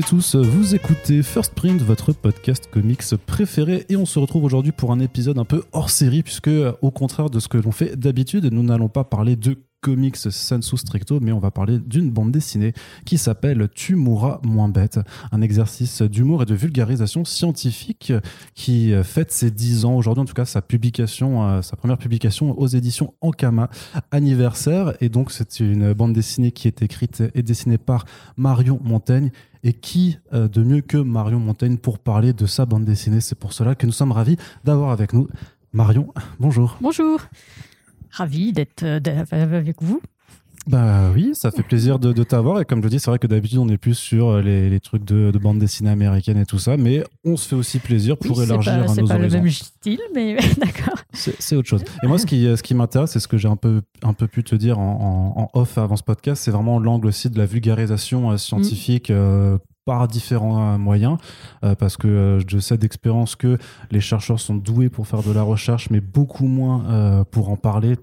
Et tous, vous écoutez First Print, votre podcast comics préféré, et on se retrouve aujourd'hui pour un épisode un peu hors série, puisque au contraire de ce que l'on fait d'habitude, nous n'allons pas parler de comics sensu stricto, mais on va parler d'une bande dessinée qui s'appelle Tu mourras moins bête, un exercice d'humour et de vulgarisation scientifique qui fête ses 10 ans aujourd'hui, en tout cas sa publication, euh, sa première publication aux éditions Ankama anniversaire, et donc c'est une bande dessinée qui est écrite et dessinée par Marion Montaigne et qui euh, de mieux que Marion Montaigne pour parler de sa bande dessinée? C'est pour cela que nous sommes ravis d'avoir avec nous Marion. Bonjour. Bonjour. Ravi d'être avec vous. Bah oui, ça fait plaisir de, t'avoir. Et comme je dis, c'est vrai que d'habitude, on est plus sur les, trucs de, bande dessinée américaine et tout ça. Mais on se fait aussi plaisir pour élargir pas, nos C'est pas le même style, mais d'accord. C'est autre chose. Et moi, ce qui, ce qui m'intéresse, c'est ce que j'ai un peu, un peu pu te dire en, off avant ce podcast, c'est vraiment l'angle aussi de la vulgarisation euh, scientifique. Euh, par différents euh, moyens, parce que je sais d'expérience que les chercheurs sont doués pour faire de la recherche, mais beaucoup moins pour en parler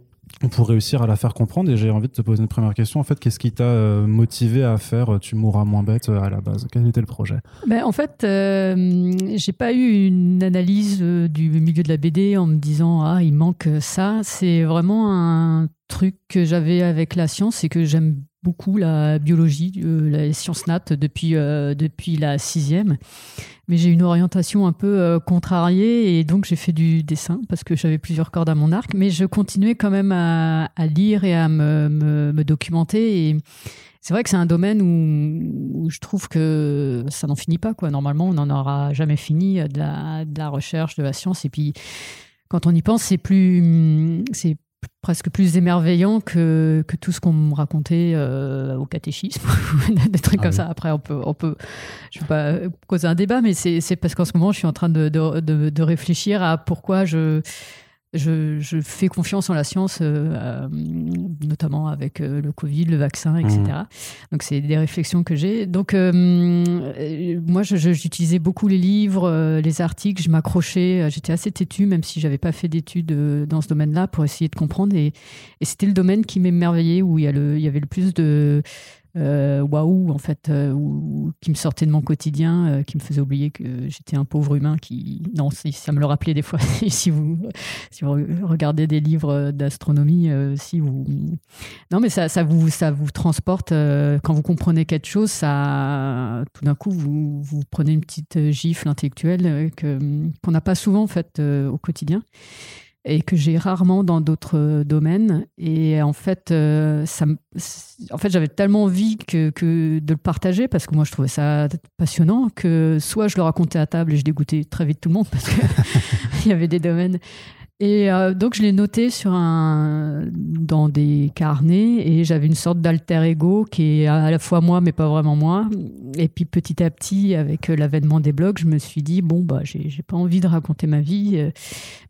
pour réussir à la faire comprendre. Et j'ai envie de te poser une première question. En fait, qu'est-ce qui t'a euh, motivé à faire euh, Tu mourras moins bête euh, à la base? Quel était le projet? Ben, En fait, euh, j'ai pas eu une analyse du milieu de la BD en me disant Ah, il manque ça. C'est vraiment un truc que j'avais avec la science et que j'aime beaucoup la biologie, la science nat depuis, depuis la sixième. Mais j'ai une orientation un peu euh, contrariée et donc j'ai fait du dessin parce que j'avais plusieurs cordes à mon arc, mais je continuais quand même à, lire et à me, me, documenter. Et c'est vrai que c'est un domaine où, je trouve que ça n'en finit pas quoi. Normalement, on n'en aura jamais fini de la, recherche, de la science. Et puis quand on y pense, c'est plus presque plus émerveillant que, que tout ce qu'on me racontait euh, au catéchisme, des trucs ah comme ça. Après, on peut, on peut, je ne vais pas causer un débat, mais c'est parce qu'en ce moment, je suis en train de, de, de réfléchir à pourquoi je je, fais confiance en la science, euh, euh, notamment avec euh, le Covid, le vaccin, etc. Mmh. Donc, c'est des réflexions que j'ai. Donc, moi, j'utilisais beaucoup les livres, les articles, je m'accrochais. J'étais assez têtue, même si j'avais pas fait d'études dans ce domaine-là, pour essayer de comprendre. Et, et c'était le domaine qui m'émerveillait, où il y, a le, il y avait le plus de euh, waouh, en fait, euh, qui me sortait de mon quotidien, euh, qui me faisait oublier que j'étais un pauvre humain qui. Non, ça me le rappelait des fois. si, vous, si vous regardez des livres d'astronomie, si vous. Non, mais ça, ça, vous, ça vous transporte. quand vous comprenez quelque chose, ça, tout d'un coup, vous, vous prenez une petite gifle intellectuelle qu'on n'a pas souvent, en fait, au quotidien et que j'ai rarement dans d'autres domaines. Et en fait, euh, ça, en fait j'avais tellement envie que, que, de le partager parce que moi, je trouvais ça passionnant que soit je le racontais à table et je dégoûtais très vite tout le monde parce qu'il y avait des domaines et euh, donc, je l'ai noté dans des carnets et j'avais une sorte d'alter ego qui est à la fois moi, mais pas vraiment moi. Et puis, petit à petit, avec l'avènement des blogs, je me suis dit, bon, bah, j'ai pas envie de raconter ma vie, euh,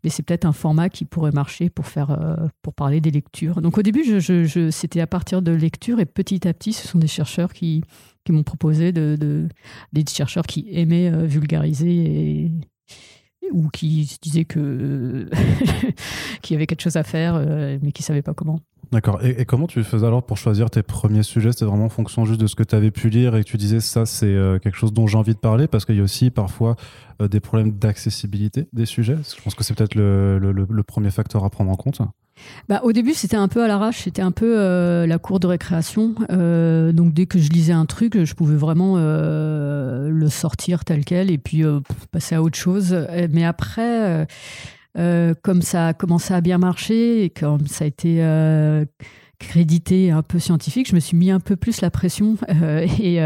mais c'est peut-être un format qui pourrait marcher pour, faire, euh, pour parler des lectures. Donc, au début, c'était à partir de lectures et petit à petit, ce sont des chercheurs qui, qui m'ont proposé de, de, des chercheurs qui aimaient vulgariser et ou qui se disaient que qu'il y avait quelque chose à faire, euh, mais qui ne savaient pas comment. D'accord. Et, comment tu faisais alors pour choisir tes premiers sujets? C'était vraiment en fonction juste de ce que tu avais pu lire et que tu disais ça, c'est euh, quelque chose dont j'ai envie de parler? Parce qu'il y a aussi parfois euh, des problèmes d'accessibilité des sujets? Je pense que c'est peut-être le, le, premier facteur à prendre en compte. Bah, au début, c'était un peu à l'arrache, c'était un peu euh, la cour de récréation. Euh, donc, dès que je lisais un truc, je pouvais vraiment euh, le sortir tel quel et puis passer à autre chose. Mais après, comme ça a commencé à bien marcher et comme ça a été crédité un peu scientifique, je me suis mis un peu plus la pression. et.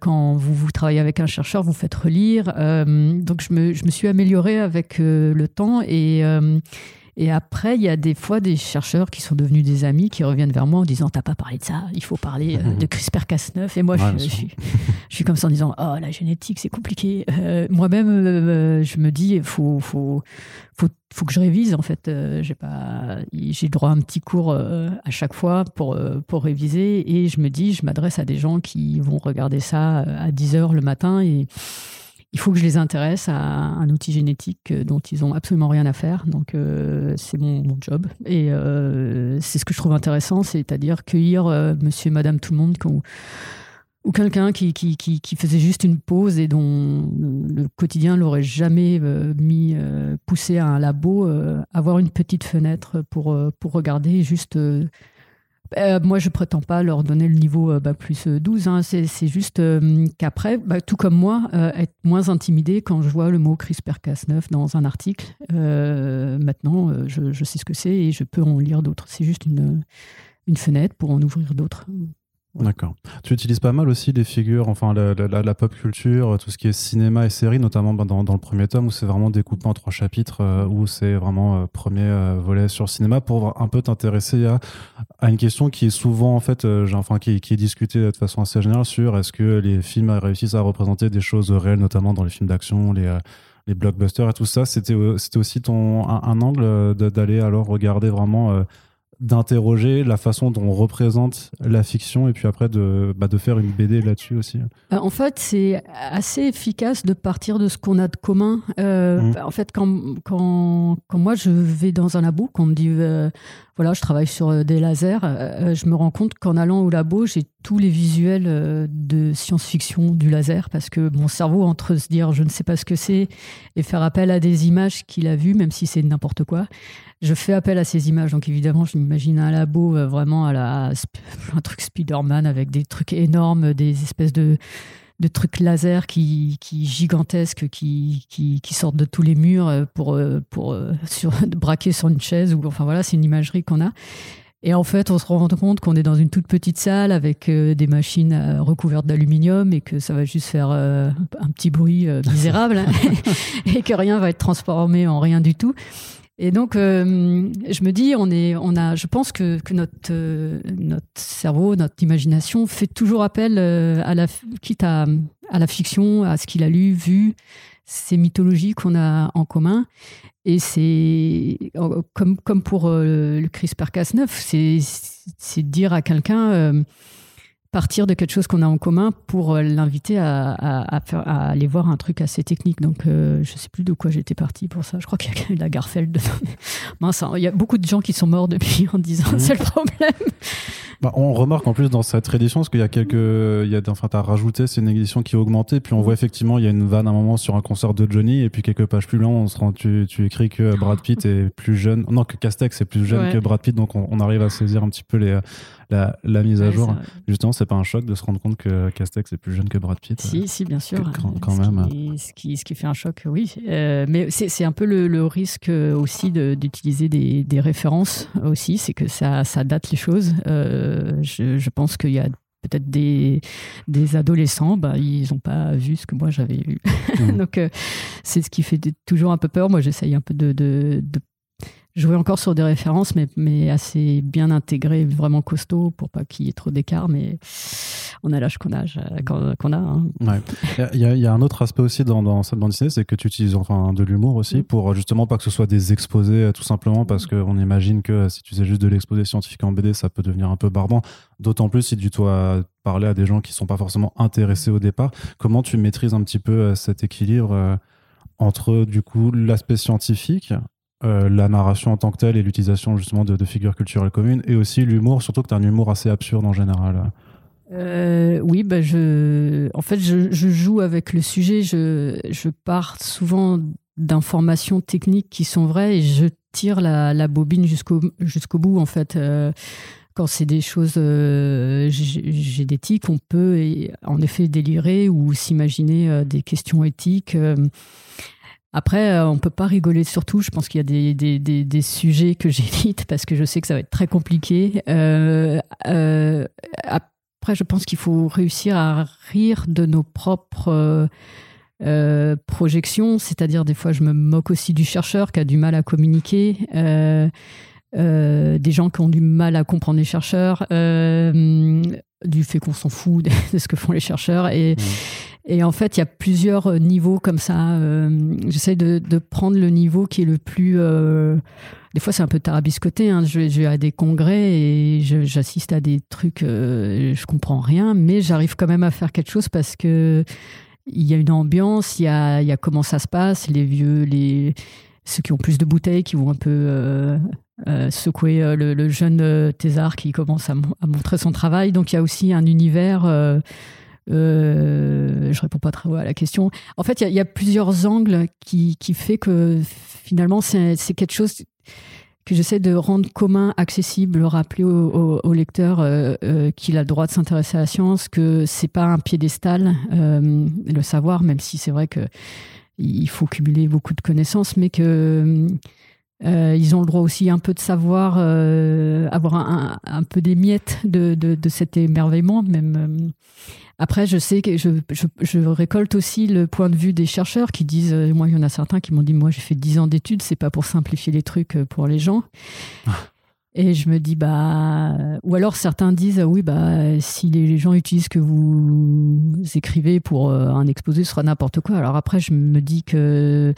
Quand vous, vous travaillez avec un chercheur, vous faites relire. donc, je me, je me, suis améliorée avec le temps et, et après, il y a des fois des chercheurs qui sont devenus des amis qui reviennent vers moi en disant T'as pas parlé de ça, il faut parler euh, de CRISPR-Cas9. Et moi, je, suis, je, suis, comme ça en disant Oh, la génétique, c'est compliqué. Euh, moi-même, euh, je me dis Il faut, faut, faut, faut, que je révise. En fait, j'ai pas, j'ai droit à un petit cours à chaque fois pour, pour réviser. Et je me dis Je m'adresse à des gens qui vont regarder ça à 10 heures le matin et il faut que je les intéresse à un outil génétique euh, dont ils ont absolument rien à faire. Donc, euh, c'est mon, job. Et euh, c'est ce que je trouve intéressant, c'est-à-dire cueillir monsieur et madame tout le monde ou quelqu'un qui, faisait juste une pause et dont le quotidien l'aurait jamais mis poussé à un labo, avoir une petite fenêtre pour regarder juste euh, moi, je prétends pas leur donner le niveau euh, plus 12. Hein. C'est juste euh, qu'après, bah, tout comme moi, être moins intimidé quand je vois le mot CRISPR-Cas9 dans un article. maintenant, je, je, sais ce que c'est et je peux en lire d'autres. C'est juste une, une fenêtre pour en ouvrir d'autres. D'accord. Tu utilises pas mal aussi les figures, enfin la, pop culture, tout ce qui est cinéma et série, notamment bah, dans, le premier tome où c'est vraiment découpé en trois chapitres, euh, où c'est vraiment euh, premier euh, volet sur cinéma pour un peu t'intéresser à, une question qui est souvent en fait, enfin qui, est discutée de façon assez générale sur est-ce que les films réussissent à représenter des choses réelles, notamment dans les films d'action, les blockbusters et tout ça? C'était aussi ton un angle d'aller alors regarder vraiment d'interroger la façon dont on représente la fiction et puis après de, bah, de faire une BD là-dessus aussi euh, En fait, c'est assez efficace de partir de ce qu'on a de commun. Euh, mmh. En fait, quand, quand, quand, moi je vais dans un labo, qu'on me dit euh, voilà, je travaille sur des lasers, je me rends compte qu'en allant au labo, j'ai tous les visuels de science-fiction du laser parce que mon cerveau, entre se dire je ne sais pas ce que c'est et faire appel à des images qu'il a vues, même si c'est n'importe quoi, je fais appel à ces images. Donc évidemment, je m'imagine un labo euh, vraiment à la, un truc Spider-Man avec des trucs énormes, des espèces de, de trucs laser qui, qui gigantesques qui, qui, sortent de tous les murs euh, pour, euh, pour sur, braquer sur une chaise. Ou, enfin voilà, c'est une imagerie qu'on a. Et en fait, on se rend compte qu'on est dans une toute petite salle avec des machines recouvertes d'aluminium et que ça va juste faire un petit bruit misérable hein, et que rien va être transformé en rien du tout. Et donc, euh, je me dis, on est, on a, je pense que, notre, euh, notre cerveau, notre imagination fait toujours appel euh, à la, quitte à, à la fiction, à ce qu'il a lu, vu, ces mythologies qu'on a en commun. Et c'est comme, comme pour le CRISPR-Cas9, c'est dire à quelqu'un partir de quelque chose qu'on a en commun pour euh, l'inviter à, à, aller voir un truc assez technique. Donc, euh, je sais plus de quoi j'étais parti pour ça. Je crois qu'il y a eu la Garfeld. Mince, hein, il y a beaucoup de gens qui sont morts depuis en disant mmh. c'est le problème. Bah, on remarque en plus dans cette édition, parce qu'il y a quelques, il y a, enfin, t'as rajouté, c'est une édition qui a augmenté, puis on voit effectivement, il y a une vanne à un moment sur un concert de Johnny, et puis quelques pages plus loin, on se rend, tu, tu écris que Brad Pitt est plus jeune, non, que Castex est plus jeune que Brad Pitt, donc on, arrive à saisir un petit peu les, la, la mise à jour. Justement, c'est pas un choc de se rendre compte que Castex est plus jeune que Brad Pitt. Si, si, bien sûr. quand, même. ce, qui, ce qui fait un choc, oui. Euh, mais c'est un peu le, le risque aussi d'utiliser des, des références aussi, c'est que ça, ça date les choses. Euh, je, je pense qu'il y a peut-être des, des adolescents, bah, ils n'ont pas vu ce que moi j'avais vu. Mmh. Donc, euh, c'est ce qui fait toujours un peu peur. Moi, j'essaye un peu de, de, de, jouer encore sur des références, mais, mais assez bien intégrées, vraiment costaud pour pas qu'il y ait trop d'écart. Mais on a l'âge qu'on a. Qu'on a hein. Il y, y, a un autre aspect aussi dans, dans cette bande dessinée, c'est que tu utilises enfin de l'humour aussi mm. pour justement pas que ce soit des exposés tout simplement parce qu'on imagine que si tu faisais juste de l'exposé scientifique en BD, ça peut devenir un peu barbant. D'autant plus si tu dois parler à des gens qui sont pas forcément intéressés au départ. Comment tu maîtrises un petit peu euh, cet équilibre euh, entre du coup l'aspect scientifique euh, la narration en tant que telle et l'utilisation justement de, figures culturelles communes et aussi l'humour, surtout que tu as un humour assez absurde en général. Euh, oui, bah je, en fait, je, joue avec le sujet. Je, je pars souvent d'informations techniques qui sont vraies et je tire la, bobine jusqu'au jusqu'au bout. En fait, euh, quand c'est des choses génétiques, on peut en effet délirer ou s'imaginer des questions éthiques. Après, euh, on peut pas rigoler sur tout. Je pense qu'il y a des, des, des, des sujets que j'évite parce que je sais que ça va être très compliqué. Euh, euh, après, je pense qu'il faut réussir à rire de nos propres projections. C'est-à-dire, des fois, je me moque aussi du chercheur qui a du mal à communiquer. Des gens qui ont du mal à comprendre les chercheurs, du fait qu'on s'en fout de, ce que font les chercheurs. Et, et en fait, il y a plusieurs euh, niveaux comme ça. Euh, J'essaie de, prendre le niveau qui est le plus. Euh, des fois, c'est un peu tarabiscoté. Hein. Je, vais à des congrès et j'assiste à des trucs, euh, je comprends rien, mais j'arrive quand même à faire quelque chose parce que il y a une ambiance, il y a, comment ça se passe, les vieux, les ceux qui ont plus de bouteilles, qui vont un peu secouer le, jeune thésard qui commence à, montrer son travail. Donc il y a aussi un univers euh, je réponds pas très à la question. En fait, il y, a plusieurs angles qui, qui fait que finalement, c'est quelque chose que j'essaie de rendre commun, accessible, rappeler au, au, lecteur euh, euh, qu'il a le droit de s'intéresser à la science, que c'est pas un piédestal, euh, le savoir, même si c'est vrai que il faut cumuler beaucoup de connaissances, mais que ils ont le droit aussi un peu de savoir, avoir un, un, peu des miettes de, de, de cet émerveillement, même après, je sais que je, je, récolte aussi le point de vue des chercheurs qui disent, euh, moi, il y en a certains qui m'ont dit, moi, j'ai fait 10 ans d'études, c'est pas pour simplifier les trucs euh, pour les gens. Ah. Et je me dis, bah, ou alors certains disent, oui, bah, si les gens utilisent ce que vous écrivez pour euh, un exposé, ce sera n'importe quoi. Alors après, je me dis que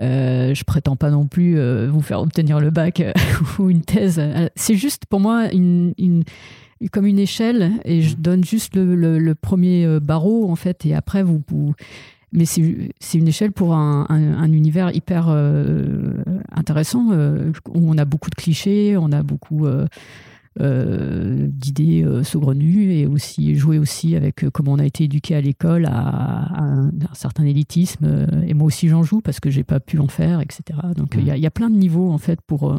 euh, je prétends pas non plus vous faire obtenir le bac ou une thèse. C'est juste pour moi une, une comme une échelle et je mmh. donne juste le, premier euh, barreau en fait et après vous, mais c'est une échelle pour un, univers hyper euh, intéressant euh, où on a beaucoup de clichés, on a beaucoup d'idées saugrenues et aussi jouer aussi avec comment on a été éduqué à l'école à, un, certain élitisme et moi aussi j'en joue parce que j'ai pas pu en faire etc donc il y, y, a plein de niveaux en fait pour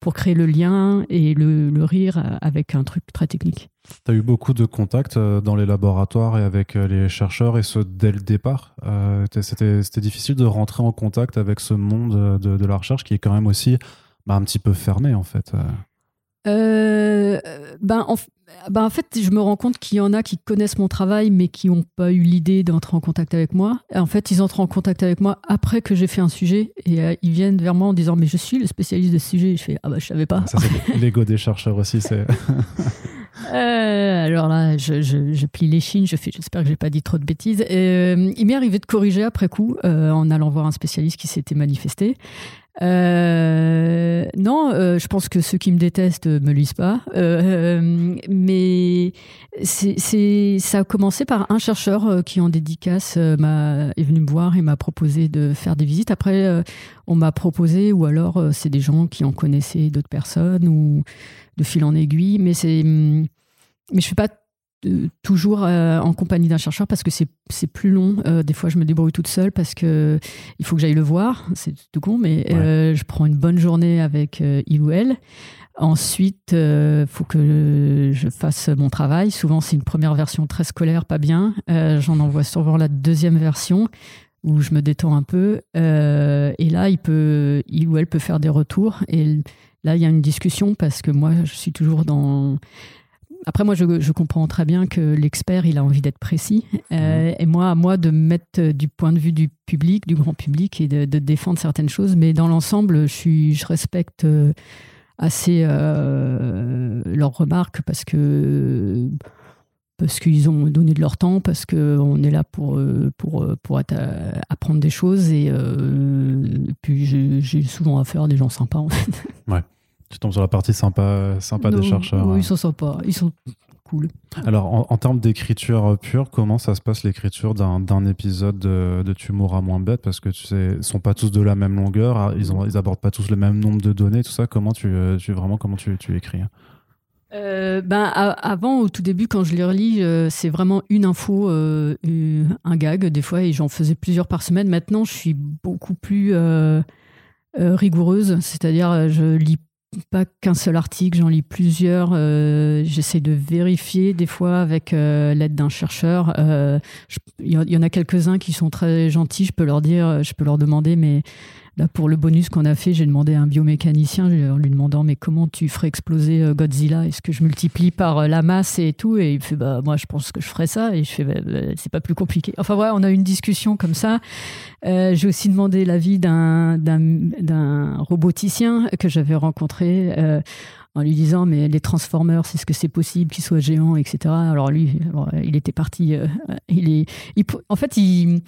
pour créer le lien et le, rire avec un truc très technique. Tu as eu beaucoup de contacts euh, dans les laboratoires et avec euh, les chercheurs, et ce dès le départ. Euh, c'était difficile de rentrer en contact avec ce monde de, la recherche qui est quand même aussi bah, un petit peu fermé en fait. Ben, en, bah, en fait, je me rends compte qu'il y en a qui connaissent mon travail, mais qui n'ont pas eu l'idée d'entrer en contact avec moi. en fait, ils entrent en contact avec moi après que j'ai fait un sujet et euh, ils viennent vers moi en disant Mais je suis le spécialiste de ce sujet. je fais Ah bah, je savais pas. Ça, c'est l'ego des chercheurs aussi. c'est... Euh, alors là, je, plie les chines, je fais, j'espère que j'ai pas dit trop de bêtises. Euh, il m'est arrivé de corriger après coup en allant voir un spécialiste qui s'était manifesté. Euh, non, euh, je pense que ceux qui me détestent me lisent pas. Euh, mais c'est, ça a commencé par un chercheur qui en dédicace m'a, est venu me voir et m'a proposé de faire des visites. Après, on m'a proposé, ou alors c'est des gens qui en connaissaient d'autres personnes, ou de fil en aiguille. Mais c'est, mais je fais pas toujours euh, en compagnie d'un chercheur parce que c'est plus long. Euh, des fois, je me débrouille toute seule parce que il faut que j'aille le voir. C'est tout con, mais euh, je prends une bonne journée avec il ou elle. Ensuite, il faut que je fasse mon travail. Souvent, c'est une première version très scolaire, pas bien. J'en envoie souvent la deuxième version où je me détends un peu. et là, il, peut, il ou elle peut faire des retours. Et là, il y a une discussion parce que moi, je suis toujours dans après, moi, je, comprends très bien que l'expert, il a envie d'être précis. Euh, et moi, à moi de mettre du point de vue du public, du grand public, et de, défendre certaines choses. Mais dans l'ensemble, je, suis, je respecte euh, assez euh, leurs remarques parce que parce qu'ils ont donné de leur temps, parce qu'on est là pour, pour, pour apprendre des choses. Et, puis, j'ai souvent affaire à des gens sympas, en fait. Ouais. Tu tombes sur la partie sympa, sympa des chercheurs. Oui, ils sont sympas, ils sont cool. Alors, en, termes d'écriture pure, comment ça se passe l'écriture d'un épisode de, de Tu mourras moins bête? Parce que tu sais, ils sont pas tous de la même longueur, hein, ils, ont, ils abordent pas tous le même nombre de données, tout ça. Comment tu, euh, tu vraiment comment tu, tu écris euh, ben, avant, au tout début, quand je les relis, euh, c'est vraiment une info, un gag, des fois, et j'en faisais plusieurs par semaine. Maintenant, je suis beaucoup plus rigoureuse, c'est-à-dire je lis pas qu'un seul article, j'en lis plusieurs. Euh, j'essaie de vérifier des fois avec euh, l'aide d'un chercheur. Euh, il y, en a quelques-uns qui sont très gentils. Je peux leur dire, je peux leur demander, mais Là, pour le bonus qu'on a fait, j'ai demandé à un biomécanicien en lui demandant mais comment tu ferais exploser euh, Godzilla? Est-ce que je multiplie par euh, la masse et tout? Et il fait bah moi je pense que je ferais ça et je fais bah, bah, c'est pas plus compliqué. Enfin voilà, on a eu une discussion comme ça. Euh, j'ai aussi demandé l'avis d'un roboticien que j'avais rencontré. En lui disant mais les Transformers, est-ce que c'est possible qu'ils soient géants, etc. Alors lui, il était parti. il est, en fait, il,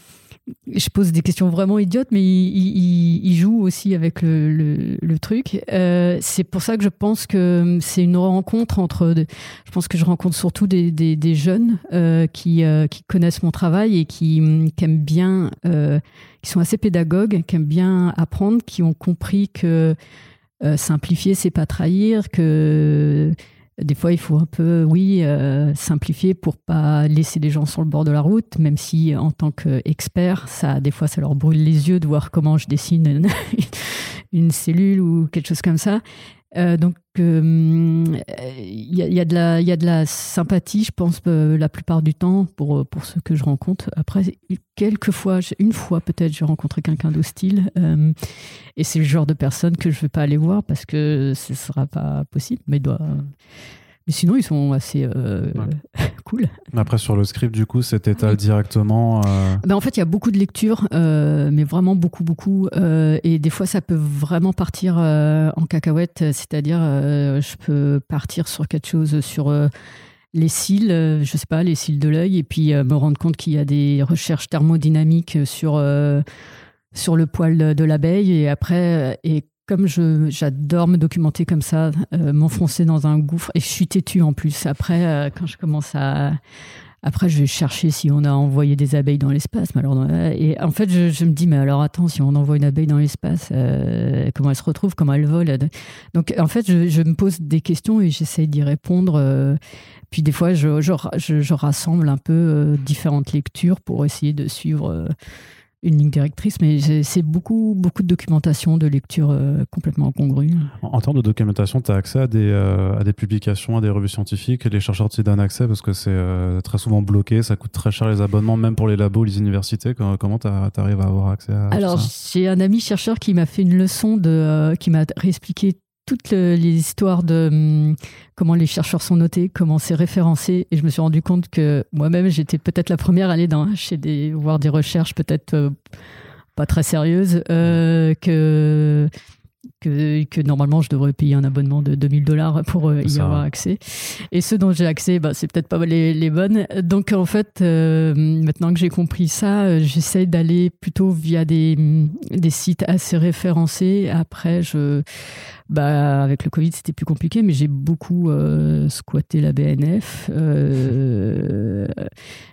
je pose des questions vraiment idiotes, mais il, joue aussi avec le, truc. Euh, c'est pour ça que je pense que c'est une rencontre entre. Je pense que je rencontre surtout des, jeunes euh, qui, euh, qui connaissent mon travail et qui, aiment bien, qui sont assez pédagogues, qui aiment bien apprendre, qui ont compris que simplifier, c'est pas trahir, que des fois, il faut un peu, oui, euh, simplifier pour pas laisser les gens sur le bord de la route, même si en tant qu'expert, ça, des fois, ça leur brûle les yeux de voir comment je dessine une cellule ou quelque chose comme ça. Euh, donc, il euh, y, a, y, a de la, y a de la sympathie, je pense, euh, la plupart du temps, pour, pour ceux que je rencontre. Après, quelques fois, une fois peut-être, j'ai rencontré quelqu'un d'hostile. et c'est le genre de personne que je ne vais pas aller voir parce que ce ne sera pas possible. Mais doit, mais sinon, ils sont assez euh, cool. Après, sur le script, du coup, c'est étal directement. Euh, ben, en fait, il y a beaucoup de lectures, euh, mais vraiment beaucoup, beaucoup. et des fois, ça peut vraiment partir en cacahuète. C'est-à-dire, je peux partir sur quelque chose sur les cils, je sais pas, les cils de l'œil, et puis me rendre compte qu'il y a des recherches thermodynamiques sur, sur le poil de, l'abeille. Et après, et comme j'adore me documenter comme ça, euh, m'enfoncer dans un gouffre, et je suis têtue en plus. Après, euh, quand je commence à. Après, je vais chercher si on a envoyé des abeilles dans l'espace. Et en fait, je, me dis, mais alors attends, si on envoie une abeille dans l'espace, euh, comment elle se retrouve, comment elle vole? Donc, en fait, je, me pose des questions et j'essaie d'y répondre. Puis des fois, je, je, rassemble un peu différentes lectures pour essayer de suivre une ligne directrice, mais c'est beaucoup, beaucoup de documentation, de lecture euh, complètement incongrue. En, termes de documentation, tu as accès à des, euh, à des publications, à des revues scientifiques. Les chercheurs te donnent accès parce que c'est euh, très souvent bloqué, ça coûte très cher les abonnements, même pour les labos, les universités. Comment tu arrives à avoir accès à Alors, j'ai un ami chercheur qui m'a fait une leçon, de, qui m'a réexpliqué toutes les histoires de hum, comment les chercheurs sont notés, comment c'est référencé. Et je me suis rendu compte que moi-même, j'étais peut-être la première à aller dans, chez des, voir des recherches peut-être euh, pas très sérieuses, euh, que que, que, normalement je devrais payer un abonnement de 2000 dollars pour euh, y avoir accès. Et ceux dont j'ai accès, bah, c'est peut-être pas les, les, bonnes. Donc en fait, maintenant que j'ai compris ça, j'essaie d'aller plutôt via des, des sites assez référencés. Après, je, bah, avec le Covid, c'était plus compliqué, mais j'ai beaucoup squatté la BNF.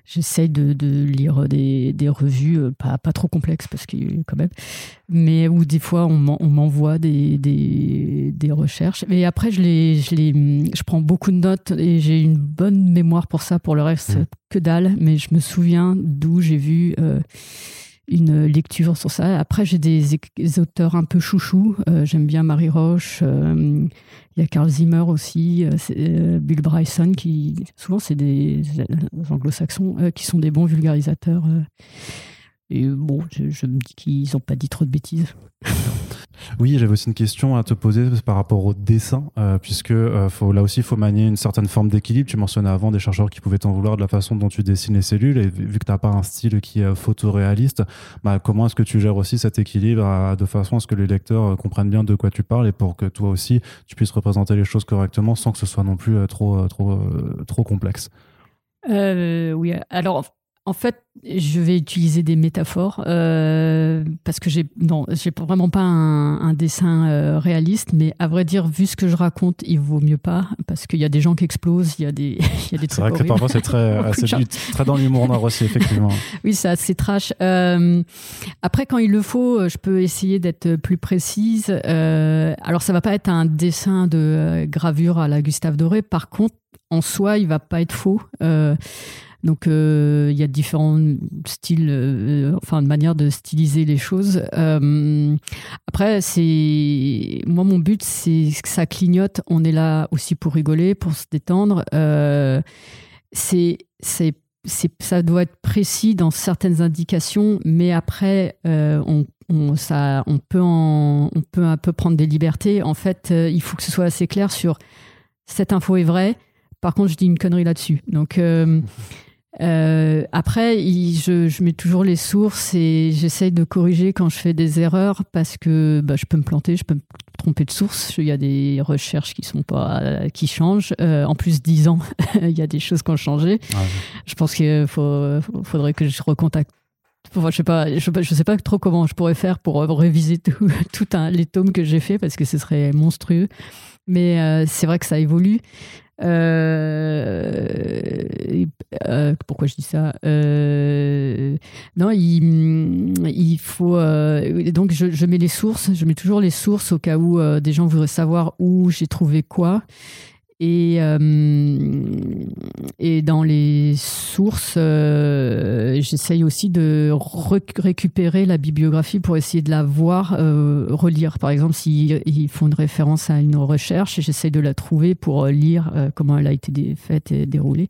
J'essaie de, de, lire des, des revues, pas, pas trop complexes parce que quand même, mais où des fois on m'envoie des des, des, recherches. Et après, je, les, je, les, je prends beaucoup de notes et j'ai une bonne mémoire pour ça. Pour le reste, mmh. que dalle. Mais je me souviens d'où j'ai vu euh, une lecture sur ça. Après, j'ai des, auteurs un peu chouchous. Euh, j'aime bien Marie Roche. Euh, il y a Carl Zimmer aussi. Bill Bryson, qui souvent, c'est des anglo-saxons qui sont des bons vulgarisateurs. Et bon, je, je me dis qu'ils n'ont pas dit trop de bêtises. Oui, j'avais aussi une question à te poser par rapport au dessin, euh, puisque euh, faut, là aussi, il faut manier une certaine forme d'équilibre. Tu mentionnais avant des chercheurs qui pouvaient t'en vouloir de la façon dont tu dessines les cellules, et vu que tu n'as pas un style qui est photoréaliste, bah, comment est-ce que tu gères aussi cet équilibre de façon à ce que les lecteurs euh, comprennent bien de quoi tu parles et pour que toi aussi, tu puisses représenter les choses correctement sans que ce soit non plus trop, trop, trop complexe? Oui, alors en fait, je vais utiliser des métaphores euh, parce que j'ai non, j'ai vraiment pas un, dessin euh, réaliste, mais à vrai dire, vu ce que je raconte, il vaut mieux pas parce qu'il y a des gens qui explosent, il y a des, il y a des C'est vrai que parfois c'est très, très dans l'humour noir aussi, effectivement. oui, c'est assez trash. Euh, après, quand il le faut, je peux essayer d'être plus précise. alors, ça va pas être un dessin de gravure à la Gustave Doré. Par contre, en soi, il va pas être faux. Donc euh, il y a différents styles, euh, enfin de manière de styliser les choses. Euh, après, c'est moi mon but, c'est que ça clignote. On est là aussi pour rigoler, pour se détendre. c'est c'est ça doit être précis dans certaines indications, mais après, on, ça, on, peut on peut un peu prendre des libertés. En fait, il faut que ce soit assez clair sur cette info est vraie. Par contre, je dis une connerie là-dessus. Donc, euh, après, je, mets toujours les sources et j'essaye de corriger quand je fais des erreurs parce que bah, je peux me planter, je peux me tromper de source. Il y a des recherches qui sont pas qui changent. Euh, en plus, dix ans, il y a des choses qui ont changé. Ah je pense qu'il faudrait que je recontacte. je sais pas, je, sais pas trop comment je pourrais faire pour réviser tout, tout un, les tomes que j'ai fait parce que ce serait monstrueux. Mais euh, c'est vrai que ça évolue. Euh, euh, pourquoi je dis ça? Euh, Non, il, il faut. donc, je, je, mets les sources. Je mets toujours les sources au cas où des gens voudraient savoir où j'ai trouvé quoi. Et, et dans les sources, j'essaye aussi de récupérer la bibliographie pour essayer de la voir, relire. Par exemple, s'ils font une référence à une recherche, j'essaye de la trouver pour lire comment elle a été faite et déroulée.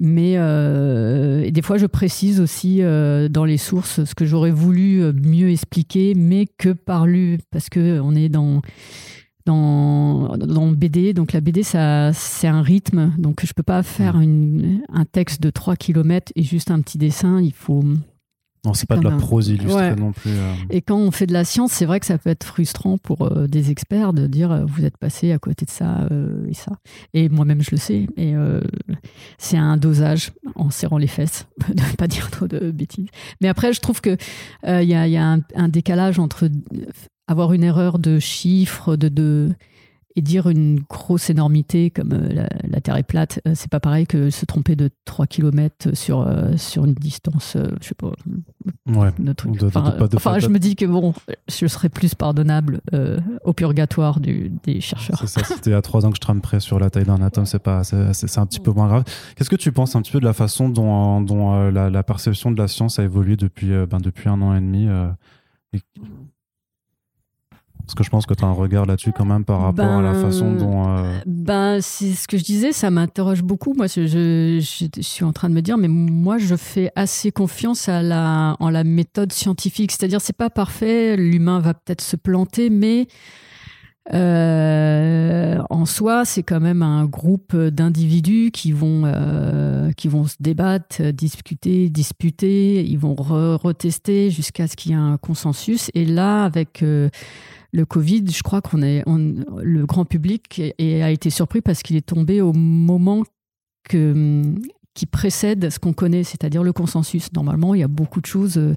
Mais euh, des fois, je précise aussi euh, dans les sources ce que j'aurais voulu euh, mieux expliquer, mais que par lu, parce que on est dans dans, dans BD. Donc la BD, ça, c'est un rythme. Donc je peux pas faire une, un texte de 3 km et juste un petit dessin. Il faut non, c'est pas de la prose illustrée non plus. Euh. Et quand on fait de la science, c'est vrai que ça peut être frustrant pour euh, des experts de dire euh, vous êtes passé à côté de ça et ça. Et moi-même, je le sais. Et c'est un dosage en serrant les fesses, de ne pas dire trop de bêtises. Mais après, je trouve qu'il il y a, y a un, un, décalage entre avoir une erreur de chiffre, de, de et dire une grosse énormité comme euh, la, Terre est plate, euh, c'est pas pareil que se tromper de 3 km sur, euh, sur une distance, je sais pas. Ouais, enfin, je me dis que bon, je serais plus pardonnable au purgatoire du, des chercheurs. C'est ça, c'était à 3 ans que je tramperais sur la taille d'un atome, c'est pas, c'est un petit peu moins grave. Qu'est-ce que tu penses un petit peu de la façon dont, dont la, perception de la science a évolué depuis, ben, depuis un an et demi parce que je pense que tu as un regard là-dessus quand même par rapport à la façon ben, dont... Euh, ben, c'est ce que je disais, ça m'interroge beaucoup. Moi, je, je, suis en train de me dire, mais moi, je fais assez confiance à la, en la méthode scientifique. C'est-à-dire, c'est pas parfait, l'humain va peut-être se planter, mais euh, en soi, c'est quand même un groupe d'individus qui vont euh, qui vont se débattre, discuter, disputer. Ils vont retester jusqu'à ce qu'il y ait un consensus. Et là, avec le Covid, je crois qu'on est, le grand public a été surpris parce qu'il est tombé au moment que, qui précède ce qu'on connaît, c'est-à-dire le consensus. Normalement, il y a beaucoup de choses. Euh,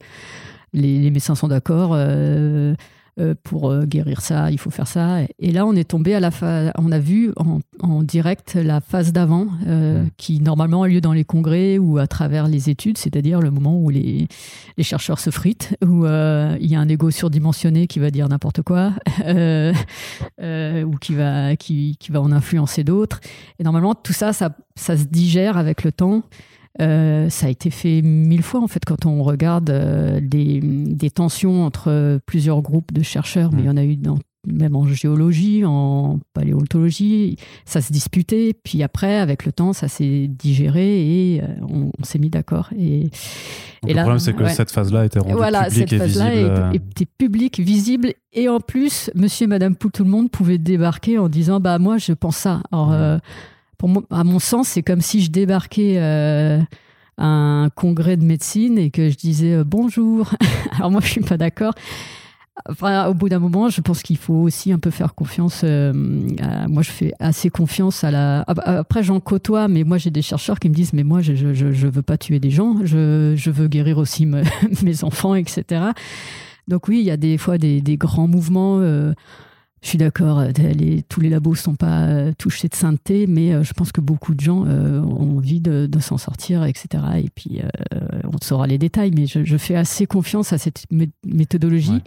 les, médecins sont d'accord. Euh, euh, pour euh, guérir ça, il faut faire ça. Et là, on est tombé à la phase, on a vu en, direct la phase d'avant, euh, qui normalement a lieu dans les congrès ou à travers les études, c'est-à-dire le moment où les, les, chercheurs se fritent, où il y a un ego surdimensionné qui va dire n'importe quoi, ou qui va, qui, qui va en influencer d'autres. Et normalement, tout ça, ça, ça se digère avec le temps. Euh, ça a été fait mille fois en fait quand on regarde euh, des, des, tensions entre plusieurs groupes de chercheurs, mais il y en a eu dans, même en géologie, en paléontologie, ça se disputait. Puis après, avec le temps, ça s'est digéré et euh, on, s'est mis d'accord. Et, et, le problème, c'est que cette phase-là était rendue voilà, publique cette phase-là était publique, visible, et en plus, Monsieur et Madame Pou, tout le monde pouvait débarquer en disant, bah moi, je pense ça. Alors, pour moi, à mon sens, c'est comme si je débarquais euh, à un congrès de médecine et que je disais euh, bonjour. Alors moi, je suis pas d'accord. Enfin, au bout d'un moment, je pense qu'il faut aussi un peu faire confiance. Euh, moi, je fais assez confiance à la. Après, j'en côtoie, mais moi, j'ai des chercheurs qui me disent, mais moi, je, je, je veux pas tuer des gens, je, je veux guérir aussi mes enfants, etc. Donc oui, il y a des fois des, des grands mouvements. Je suis d'accord, euh, tous les labos ne sont pas euh, touchés de sainteté, mais euh, je pense que beaucoup de gens ont envie de, s'en sortir, etc. Et puis, on saura les détails, mais je, fais assez confiance à cette méthodologie.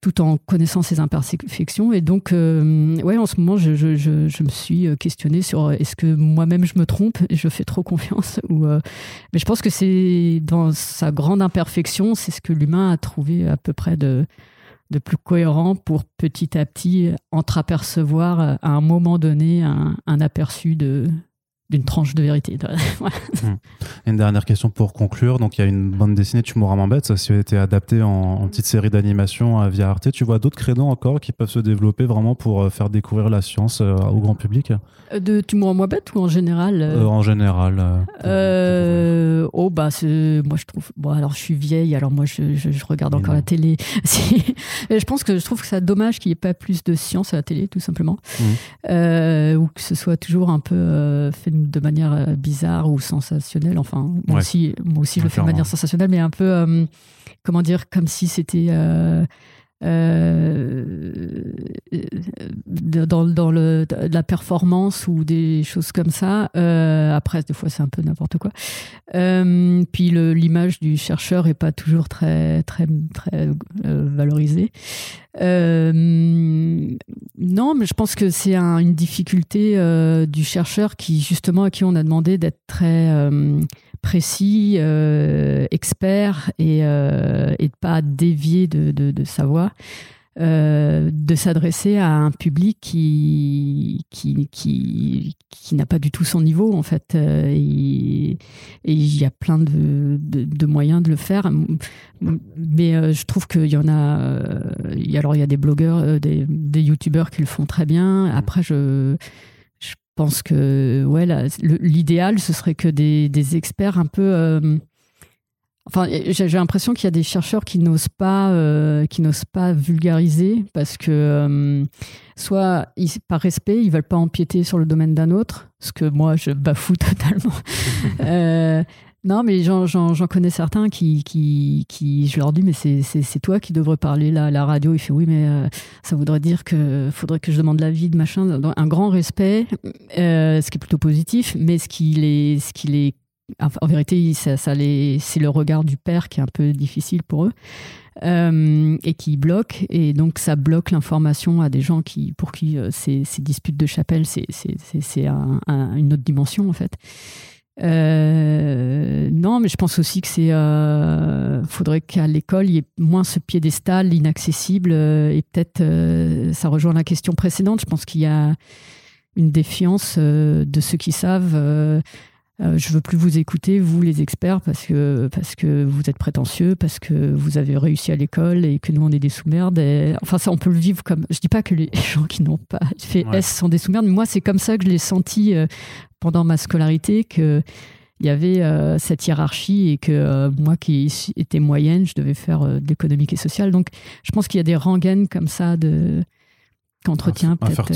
tout en connaissant ses imperfections. Et donc, ouais, en ce moment, je, je, me suis questionné sur est-ce que moi-même je me trompe et je fais trop confiance ou, Mais je pense que c'est dans sa grande imperfection, c'est ce que l'humain a trouvé à peu près de, de plus cohérent pour petit à petit entreapercevoir euh, à un moment donné un aperçu de, d'une tranche de vérité. Hmm. Une dernière question pour conclure. Donc, il y a une bande dessinée Tu mourras bête, ça a été adapté en, petite série d'animation via Arte. Tu vois d'autres créneaux encore qui peuvent se développer vraiment pour euh, faire découvrir la science euh, au grand public? De Tu mourras bête ou en général En général. oh, bah, moi je trouve. Bon, alors je suis vieille, alors moi je, je, regarde encore la télé. je pense que je trouve que c'est dommage qu'il n'y ait pas plus de science à la télé, tout simplement. Hmm. ou que ce soit toujours un peu fait de manière euh, bizarre ou sensationnelle. Enfin, moi aussi, moi aussi je le fais de manière sensationnelle, mais un peu, euh, comment dire, comme si c'était euh, euh, dans, la performance ou des choses comme ça. Euh, après, des fois, c'est un peu n'importe quoi. Puis l'image du chercheur est pas toujours très valorisée. non, mais je pense que c'est une difficulté du chercheur qui, justement, à qui on a demandé d'être très précis, euh, expert et, euh, et de pas dévier de, de, sa voix. Euh, de s'adresser à un public qui, qui, qui, qui n'a pas du tout son niveau, en fait. et il y a plein de, de, moyens de le faire. Mais je trouve qu'il y en a. alors, il y a des blogueurs, des, des youtubeurs qui le font très bien. Après, je je pense que ouais, l'idéal, ce serait que des, experts un peu. Euh, enfin, j'ai l'impression qu'il y a des chercheurs qui n'osent pas, euh, qui n'osent pas vulgariser parce que euh, soit par respect, ils veulent pas empiéter sur le domaine d'un autre, ce que moi je bafoue totalement. Non, mais j'en connais certains qui, qui, qui, je leur dis, mais c'est toi qui devrais parler là, à la radio. Il fait, oui, mais euh, ça voudrait dire que faudrait que je demande l'avis de machin. Un grand respect, euh, ce qui est plutôt positif, mais ce qui est, ce qui est, en vérité, ça, ça c'est le regard du père qui est un peu difficile pour eux. Euh, et qui bloque et donc ça bloque l'information à des gens qui pour qui ces, ces disputes de chapelle c'est un, une autre dimension en fait euh, non, mais je pense aussi que c'est. Euh, faudrait qu'à l'école, il y ait moins ce piédestal inaccessible. Euh, et peut-être, euh, ça rejoint la question précédente. Je pense qu'il y a une défiance de ceux qui savent. je veux plus vous écouter, vous les experts, parce que, parce que vous êtes prétentieux, parce que vous avez réussi à l'école et que nous on est des sous-merdes. Enfin, ça, on peut le vivre comme. Je dis pas que les gens qui n'ont pas fait S sont des sous-merdes, mais moi, c'est comme ça que je l'ai senti pendant ma scolarité que il y avait euh, cette hiérarchie et que euh, moi qui étais moyenne, je devais faire euh, de l'économique et sociale. Donc je pense qu'il y a des rengaines comme ça de qu'entretient peut-être.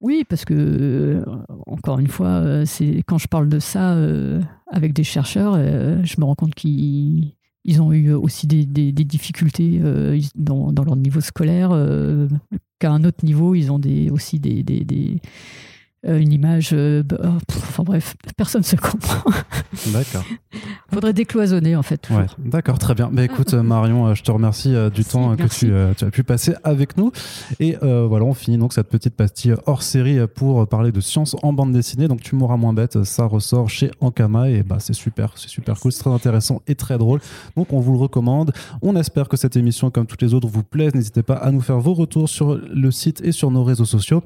Oui, parce que encore une fois, c'est quand je parle de ça avec des chercheurs, je me rends compte qu'ils ils ont eu aussi des, des, difficultés dans, dans, leur niveau scolaire, qu'à un autre niveau, ils ont des, aussi des, des euh, une image. Euh, oh, enfin bref, personne ne se comprend. D'accord. Faudrait décloisonner en fait. Ouais, D'accord, très bien. Mais bah, écoute euh, Marion, je te remercie du temps que tu, tu, as pu passer avec nous. Et voilà, on finit donc cette petite pastille hors série pour parler de science en bande dessinée. Donc tu m'auras moins bête, ça ressort chez Ankama et bah c'est super, c'est super cool, c'est très intéressant et très drôle. Donc on vous le recommande. On espère que cette émission, comme toutes les autres, vous plaise. N'hésitez pas à nous faire vos retours sur le site et sur nos réseaux sociaux.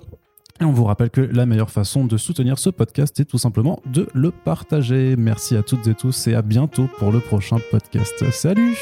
Et on vous rappelle que la meilleure façon de soutenir ce podcast est tout simplement de le partager. Merci à toutes et tous et à bientôt pour le prochain podcast. Salut